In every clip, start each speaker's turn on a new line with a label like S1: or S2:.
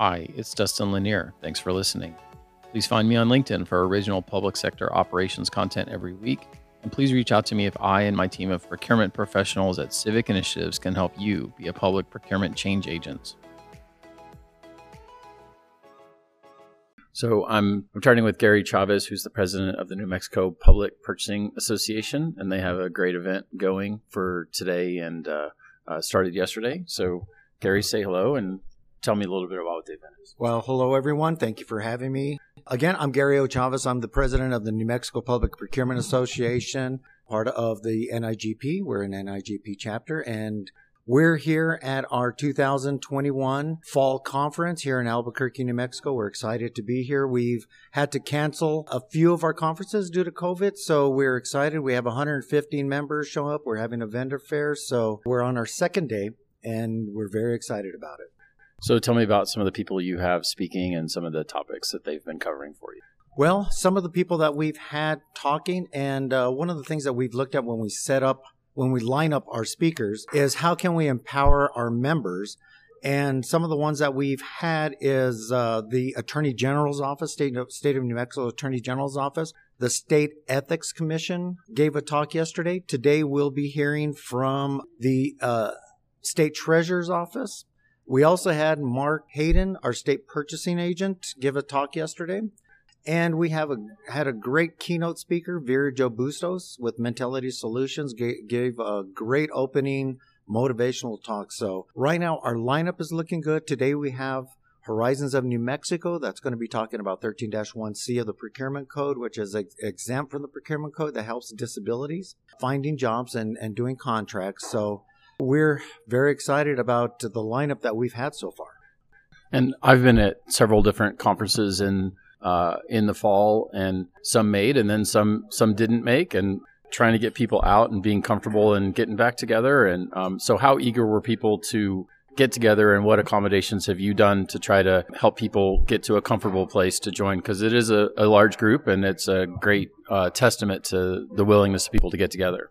S1: Hi, it's Dustin Lanier. Thanks for listening. Please find me on LinkedIn for original public sector operations content every week. And please reach out to me if I and my team of procurement professionals at Civic Initiatives can help you be a public procurement change agent. So I'm I'm with Gary Chavez, who's the president of the New Mexico Public Purchasing Association, and they have a great event going for today and uh, uh, started yesterday. So Gary, say hello and tell me a little bit about what the event is.
S2: Well, hello everyone. Thank you for having me. Again, I'm Gary O. Chavez. I'm the president of the New Mexico Public Procurement Association, part of the NIGP. We're an NIGP chapter, and we're here at our 2021 fall conference here in Albuquerque, New Mexico. We're excited to be here. We've had to cancel a few of our conferences due to COVID, so we're excited. We have 115 members show up. We're having a vendor fair, so we're on our second day, and we're very excited about it.
S1: So tell me about some of the people you have speaking and some of the topics that they've been covering for you.
S2: Well, some of the people that we've had talking, and uh, one of the things that we've looked at when we set up, when we line up our speakers, is how can we empower our members. And some of the ones that we've had is uh, the Attorney General's Office, State of, State of New Mexico Attorney General's Office. The State Ethics Commission gave a talk yesterday. Today we'll be hearing from the uh, State Treasurer's Office. We also had Mark Hayden, our state purchasing agent, give a talk yesterday. And we have a, had a great keynote speaker, Vera Joe Bustos with Mentality Solutions, gave, gave a great opening motivational talk. So right now our lineup is looking good. Today we have Horizons of New Mexico. That's going to be talking about 13-1C of the procurement code, which is ex- exempt from the procurement code that helps disabilities finding jobs and, and doing contracts. So we're very excited about the lineup that we've had so far.
S1: And I've been at several different conferences in uh, in the fall, and some made, and then some some didn't make, and trying to get people out and being comfortable and getting back together. And um, so, how eager were people to get together, and what accommodations have you done to try to help people get to a comfortable place to join? Because it is a, a, large group, and it's a great uh, testament to the willingness of people to get together.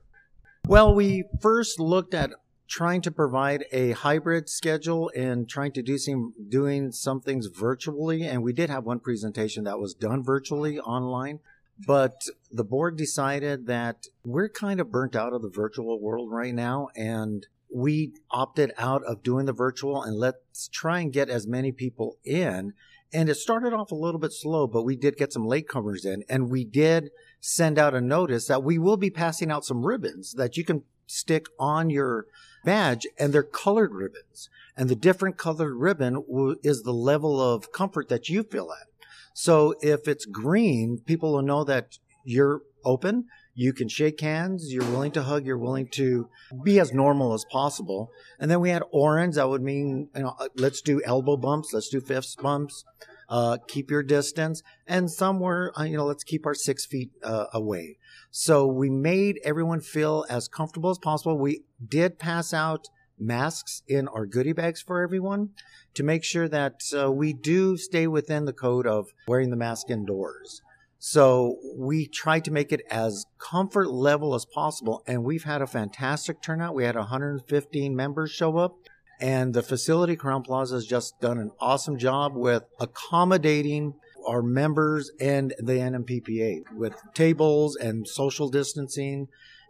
S2: Well, we first looked at trying to provide a hybrid schedule and trying to do some doing some things virtually and we did have one presentation that was done virtually online but the board decided that we're kind of burnt out of the virtual world right now and we opted out of doing the virtual and let's try and get as many people in. And it started off a little bit slow but we did get some latecomers in and we did send out a notice that we will be passing out some ribbons that you can stick on your badge and they're colored ribbons. And the different colored ribbon is the level of comfort that you feel at. So if it's green, people will know that you're open. You can shake hands. You're willing to hug. You're willing to be as normal as possible. And then we had orange. That would mean, you know, uh, let's do elbow bumps. Let's do fist bumps. Uh, keep your distance. And some were, uh, you know, let's keep our six feet uh, away. So we made everyone feel as comfortable as possible. We did pass out masks in our goodie bags for everyone to make sure that uh, we do stay within the code of wearing the mask indoors. So we tried to make it as comfort level as possible, and we've had a fantastic turnout. We had 115 members show up, and the facility Crowne Plaza has just done an awesome job with accommodating our members and the NMPPA with tables and social distancing,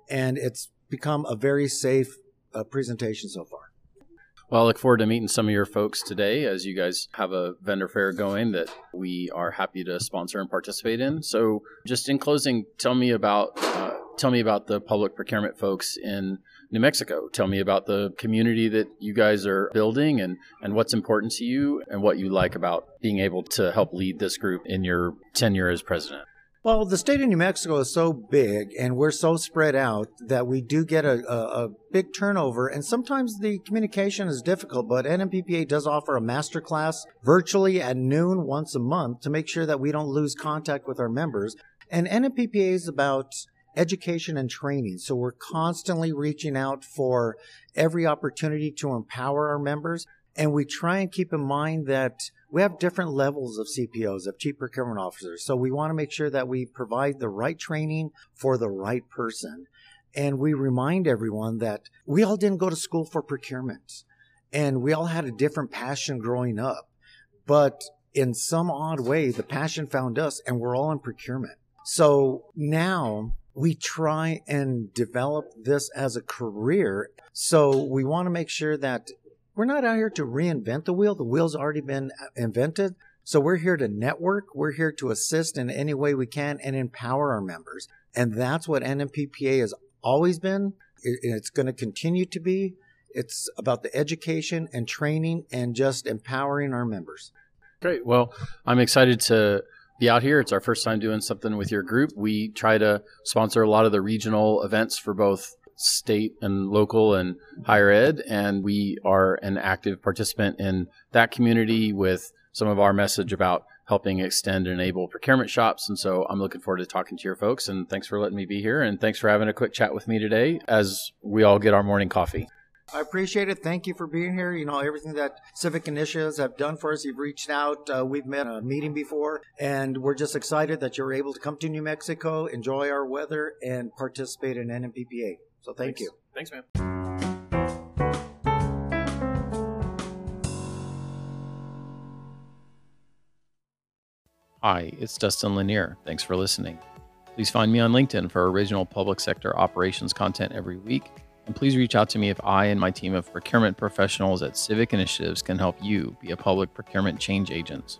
S2: and it's become a very safe uh, presentation so far.
S1: Well, I look forward to meeting some of your folks today as you guys have a vendor fair going that we are happy to sponsor and participate in. So, just in closing, tell me about uh, tell me about the public procurement folks in New Mexico. Tell me about the community that you guys are building and, and what's important to you and what you like about being able to help lead this group in your tenure as president.
S2: Well, the state of New Mexico is so big and we're so spread out that we do get a, a, a, big turnover and sometimes the communication is difficult, but NMPPA does offer a master class virtually at noon once a month to make sure that we don't lose contact with our members. And NMPPA is about education and training. So we're constantly reaching out for every opportunity to empower our members. And we try and keep in mind that we have different levels of CPOs, of chief procurement officers. So we want to make sure that we provide the right training for the right person. And we remind everyone that we all didn't go to school for procurement and we all had a different passion growing up but in some odd way, the passion found us and we're all in procurement. So now we try and develop this as a career. So we want to make sure that we're not out here to reinvent the wheel. The wheel's already been invented. So we're here to network. We're here to assist in any way we can and empower our members. And that's what NMPPA has always been. It's going to continue to be. It's about the education and training and just empowering our members.
S1: Great. Well, I'm excited to be out here. It's our first time doing something with your group. We try to sponsor a lot of the regional events for both state and local and higher ed. And we are an active participant in that community with some of our message about helping extend and enable procurement shops. And so I'm looking forward to talking to your folks. And thanks for letting me be here. And thanks for having a quick chat with me today as we all get our morning coffee.
S2: I appreciate it. Thank you for being here. You know, everything that Civic Initiatives have done for us, you've reached out. Uh, we've met a meeting before, and we're just excited that you're able to come to New Mexico, enjoy our weather, and participate in NMPPA. So thank
S1: Thanks.
S2: you.
S1: Thanks, man. Hi, it's Dustin Lanier. Thanks for listening. Please find me on LinkedIn for original public sector operations content every week and please reach out to me if I and my team of procurement professionals at Civic Initiatives can help you be a public procurement change agent.